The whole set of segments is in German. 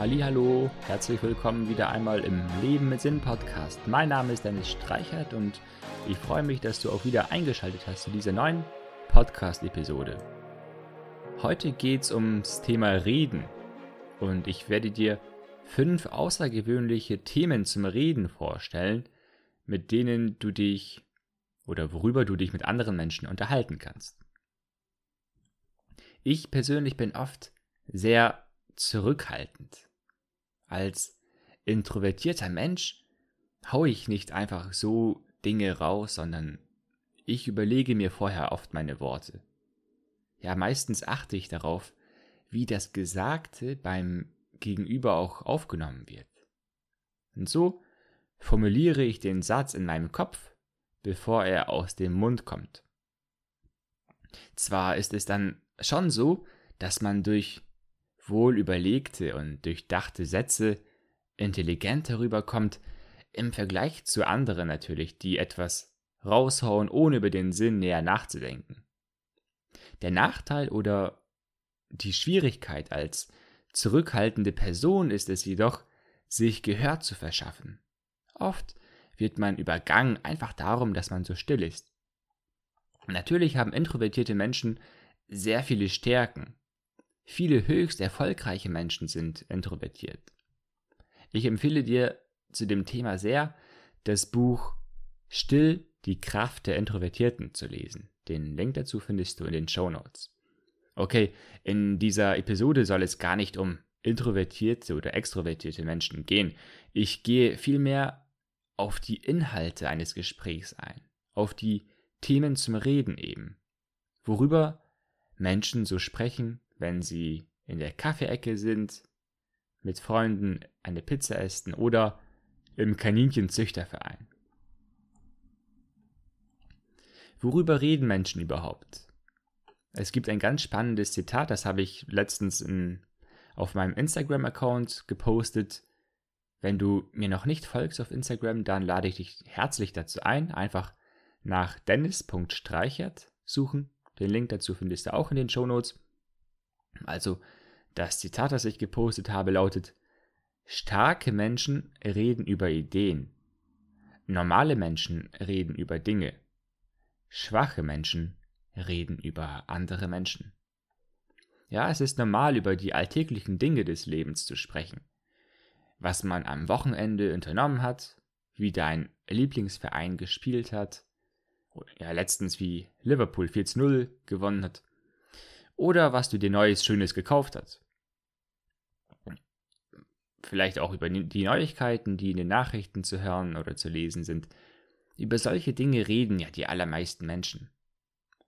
Hallo, herzlich willkommen wieder einmal im Leben mit Sinn Podcast. Mein Name ist Dennis Streichert und ich freue mich, dass du auch wieder eingeschaltet hast zu dieser neuen Podcast-Episode. Heute geht es ums Thema Reden und ich werde dir fünf außergewöhnliche Themen zum Reden vorstellen, mit denen du dich oder worüber du dich mit anderen Menschen unterhalten kannst. Ich persönlich bin oft sehr zurückhaltend. Als introvertierter Mensch haue ich nicht einfach so Dinge raus, sondern ich überlege mir vorher oft meine Worte. Ja, meistens achte ich darauf, wie das Gesagte beim Gegenüber auch aufgenommen wird. Und so formuliere ich den Satz in meinem Kopf, bevor er aus dem Mund kommt. Zwar ist es dann schon so, dass man durch wohl überlegte und durchdachte Sätze intelligent herüberkommt, im Vergleich zu anderen natürlich, die etwas raushauen, ohne über den Sinn näher nachzudenken. Der Nachteil oder die Schwierigkeit als zurückhaltende Person ist es jedoch, sich Gehör zu verschaffen. Oft wird man übergangen einfach darum, dass man so still ist. Natürlich haben introvertierte Menschen sehr viele Stärken, Viele höchst erfolgreiche Menschen sind introvertiert. Ich empfehle dir zu dem Thema sehr, das Buch Still die Kraft der Introvertierten zu lesen. Den Link dazu findest du in den Show Notes. Okay, in dieser Episode soll es gar nicht um introvertierte oder extrovertierte Menschen gehen. Ich gehe vielmehr auf die Inhalte eines Gesprächs ein, auf die Themen zum Reden eben. Worüber Menschen so sprechen, wenn sie in der Kaffeeecke sind, mit Freunden eine Pizza essen oder im Kaninchenzüchterverein. Worüber reden Menschen überhaupt? Es gibt ein ganz spannendes Zitat, das habe ich letztens in, auf meinem Instagram-Account gepostet. Wenn du mir noch nicht folgst auf Instagram, dann lade ich dich herzlich dazu ein, einfach nach dennis.streichert suchen. Den Link dazu findest du auch in den Show Notes. Also das Zitat, das ich gepostet habe, lautet, starke Menschen reden über Ideen, normale Menschen reden über Dinge, schwache Menschen reden über andere Menschen. Ja, es ist normal, über die alltäglichen Dinge des Lebens zu sprechen. Was man am Wochenende unternommen hat, wie dein Lieblingsverein gespielt hat, ja, letztens wie Liverpool 4 0 gewonnen hat, oder was du dir Neues, Schönes gekauft hast. Vielleicht auch über die Neuigkeiten, die in den Nachrichten zu hören oder zu lesen sind. Über solche Dinge reden ja die allermeisten Menschen.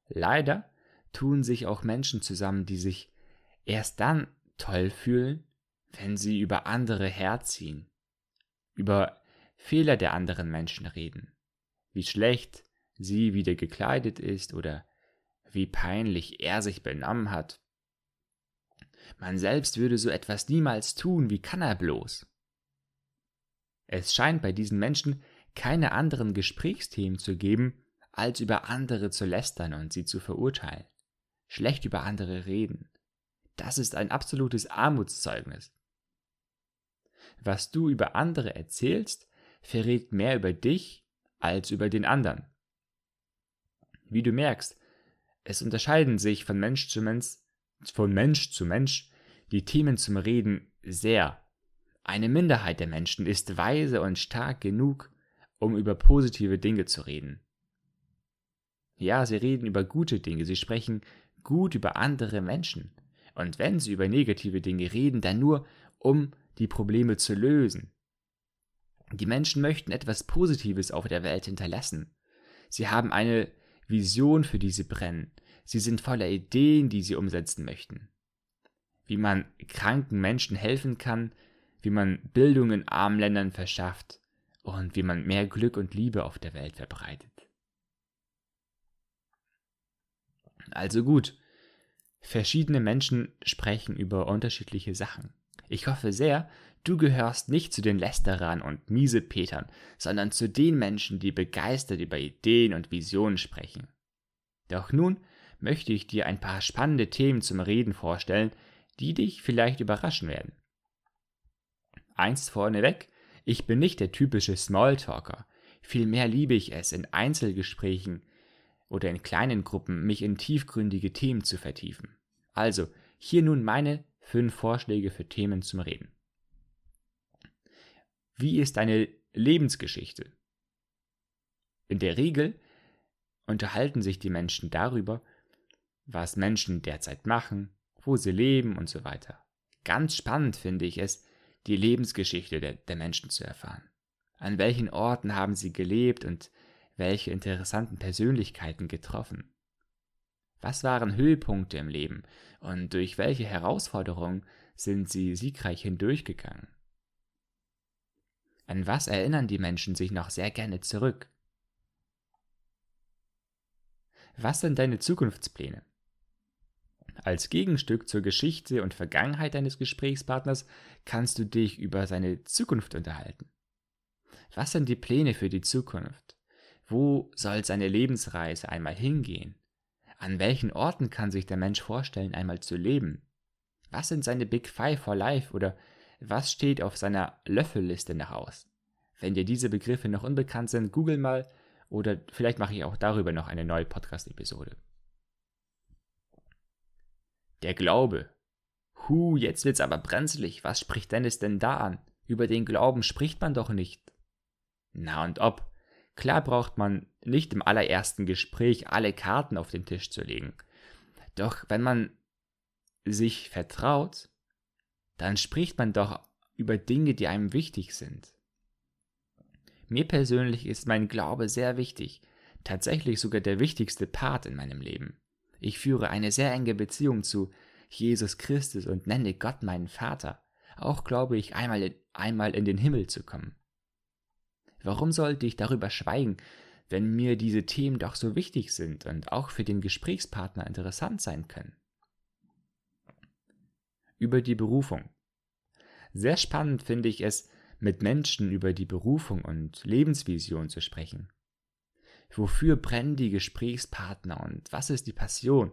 Leider tun sich auch Menschen zusammen, die sich erst dann toll fühlen, wenn sie über andere herziehen, über Fehler der anderen Menschen reden, wie schlecht sie wieder gekleidet ist oder wie peinlich er sich benommen hat. Man selbst würde so etwas niemals tun, wie kann er bloß? Es scheint bei diesen Menschen keine anderen Gesprächsthemen zu geben, als über andere zu lästern und sie zu verurteilen, schlecht über andere reden. Das ist ein absolutes Armutszeugnis. Was du über andere erzählst, verrät mehr über dich als über den anderen. Wie du merkst, es unterscheiden sich von Mensch zu Mensch, von Mensch zu Mensch die Themen zum Reden sehr. Eine Minderheit der Menschen ist weise und stark genug, um über positive Dinge zu reden. Ja, sie reden über gute Dinge, sie sprechen gut über andere Menschen. Und wenn sie über negative Dinge reden, dann nur, um die Probleme zu lösen. Die Menschen möchten etwas Positives auf der Welt hinterlassen. Sie haben eine Vision, für die sie brennen. Sie sind voller Ideen, die sie umsetzen möchten. Wie man kranken Menschen helfen kann, wie man Bildung in armen Ländern verschafft und wie man mehr Glück und Liebe auf der Welt verbreitet. Also gut, verschiedene Menschen sprechen über unterschiedliche Sachen. Ich hoffe sehr, du gehörst nicht zu den Lästerern und Miesepetern, sondern zu den Menschen, die begeistert über Ideen und Visionen sprechen. Doch nun möchte ich dir ein paar spannende Themen zum Reden vorstellen, die dich vielleicht überraschen werden. eins vorneweg, ich bin nicht der typische Smalltalker. Vielmehr liebe ich es, in Einzelgesprächen oder in kleinen Gruppen mich in tiefgründige Themen zu vertiefen. Also, hier nun meine fünf Vorschläge für Themen zum Reden. Wie ist deine Lebensgeschichte? In der Regel unterhalten sich die Menschen darüber, was Menschen derzeit machen, wo sie leben und so weiter. Ganz spannend finde ich es, die Lebensgeschichte der, der Menschen zu erfahren. An welchen Orten haben sie gelebt und welche interessanten Persönlichkeiten getroffen? Was waren Höhepunkte im Leben und durch welche Herausforderungen sind sie siegreich hindurchgegangen? An was erinnern die Menschen sich noch sehr gerne zurück? Was sind deine Zukunftspläne? Als Gegenstück zur Geschichte und Vergangenheit deines Gesprächspartners kannst du dich über seine Zukunft unterhalten. Was sind die Pläne für die Zukunft? Wo soll seine Lebensreise einmal hingehen? An welchen Orten kann sich der Mensch vorstellen, einmal zu leben? Was sind seine Big Five for Life oder was steht auf seiner Löffelliste nach aus? Wenn dir diese Begriffe noch unbekannt sind, google mal oder vielleicht mache ich auch darüber noch eine neue Podcast-Episode. Der Glaube. Hu, jetzt wird's aber brenzlig. Was spricht Dennis denn da an? Über den Glauben spricht man doch nicht. Na und ob. Klar braucht man nicht im allerersten Gespräch alle Karten auf den Tisch zu legen. Doch wenn man sich vertraut, dann spricht man doch über Dinge, die einem wichtig sind. Mir persönlich ist mein Glaube sehr wichtig, tatsächlich sogar der wichtigste Part in meinem Leben. Ich führe eine sehr enge Beziehung zu Jesus Christus und nenne Gott meinen Vater. Auch glaube ich einmal in, einmal in den Himmel zu kommen. Warum sollte ich darüber schweigen, wenn mir diese Themen doch so wichtig sind und auch für den Gesprächspartner interessant sein können? Über die Berufung. Sehr spannend finde ich es, mit Menschen über die Berufung und Lebensvision zu sprechen. Wofür brennen die Gesprächspartner und was ist die Passion?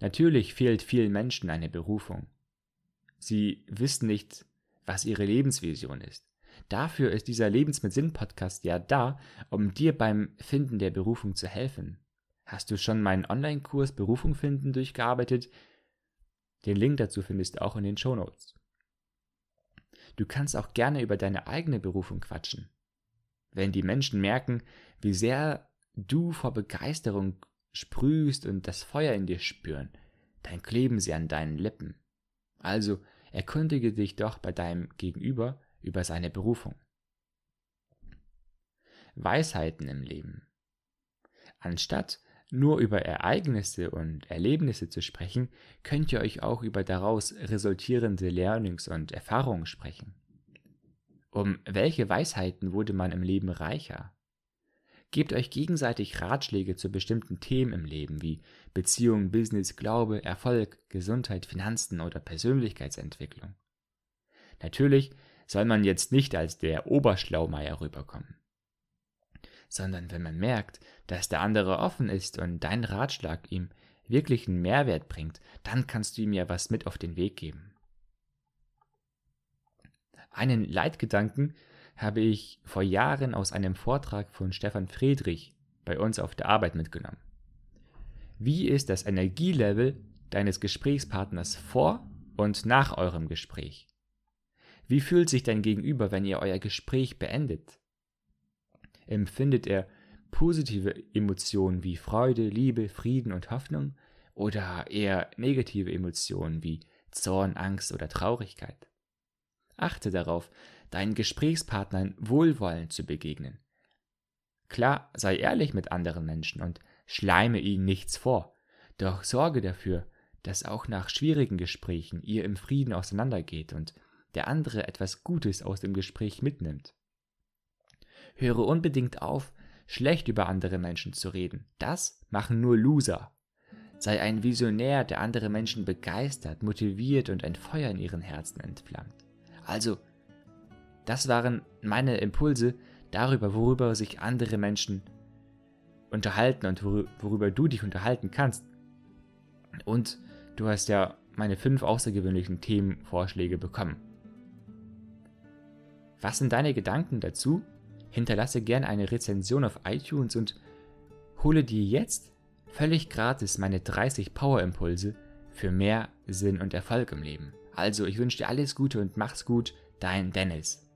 Natürlich fehlt vielen Menschen eine Berufung. Sie wissen nicht, was ihre Lebensvision ist. Dafür ist dieser Lebens mit Sinn Podcast ja da, um dir beim Finden der Berufung zu helfen. Hast du schon meinen Online-Kurs Berufung finden durchgearbeitet? Den Link dazu findest du auch in den Show Notes. Du kannst auch gerne über deine eigene Berufung quatschen. Wenn die Menschen merken, wie sehr du vor Begeisterung sprühst und das Feuer in dir spüren, dann kleben sie an deinen Lippen. Also erkundige dich doch bei deinem Gegenüber über seine Berufung. Weisheiten im Leben. Anstatt nur über Ereignisse und Erlebnisse zu sprechen, könnt ihr euch auch über daraus resultierende Learnings und Erfahrungen sprechen. Um welche Weisheiten wurde man im Leben reicher? Gebt euch gegenseitig Ratschläge zu bestimmten Themen im Leben wie Beziehung, Business, Glaube, Erfolg, Gesundheit, Finanzen oder Persönlichkeitsentwicklung. Natürlich soll man jetzt nicht als der Oberschlaumeier rüberkommen, sondern wenn man merkt, dass der andere offen ist und dein Ratschlag ihm wirklich einen Mehrwert bringt, dann kannst du ihm ja was mit auf den Weg geben. Einen Leitgedanken habe ich vor Jahren aus einem Vortrag von Stefan Friedrich bei uns auf der Arbeit mitgenommen. Wie ist das Energielevel deines Gesprächspartners vor und nach eurem Gespräch? Wie fühlt sich dein Gegenüber, wenn ihr euer Gespräch beendet? Empfindet er positive Emotionen wie Freude, Liebe, Frieden und Hoffnung oder eher negative Emotionen wie Zorn, Angst oder Traurigkeit? Achte darauf, deinen Gesprächspartnern wohlwollend zu begegnen. Klar, sei ehrlich mit anderen Menschen und schleime ihnen nichts vor, doch sorge dafür, dass auch nach schwierigen Gesprächen ihr im Frieden auseinandergeht und der andere etwas Gutes aus dem Gespräch mitnimmt. Höre unbedingt auf, schlecht über andere Menschen zu reden. Das machen nur Loser. Sei ein Visionär, der andere Menschen begeistert, motiviert und ein Feuer in ihren Herzen entflammt. Also, das waren meine Impulse darüber, worüber sich andere Menschen unterhalten und worüber du dich unterhalten kannst. Und du hast ja meine fünf außergewöhnlichen Themenvorschläge bekommen. Was sind deine Gedanken dazu? Hinterlasse gern eine Rezension auf iTunes und hole dir jetzt völlig gratis meine 30 Power-Impulse für mehr Sinn und Erfolg im Leben. Also, ich wünsche dir alles Gute und mach's gut, dein Dennis.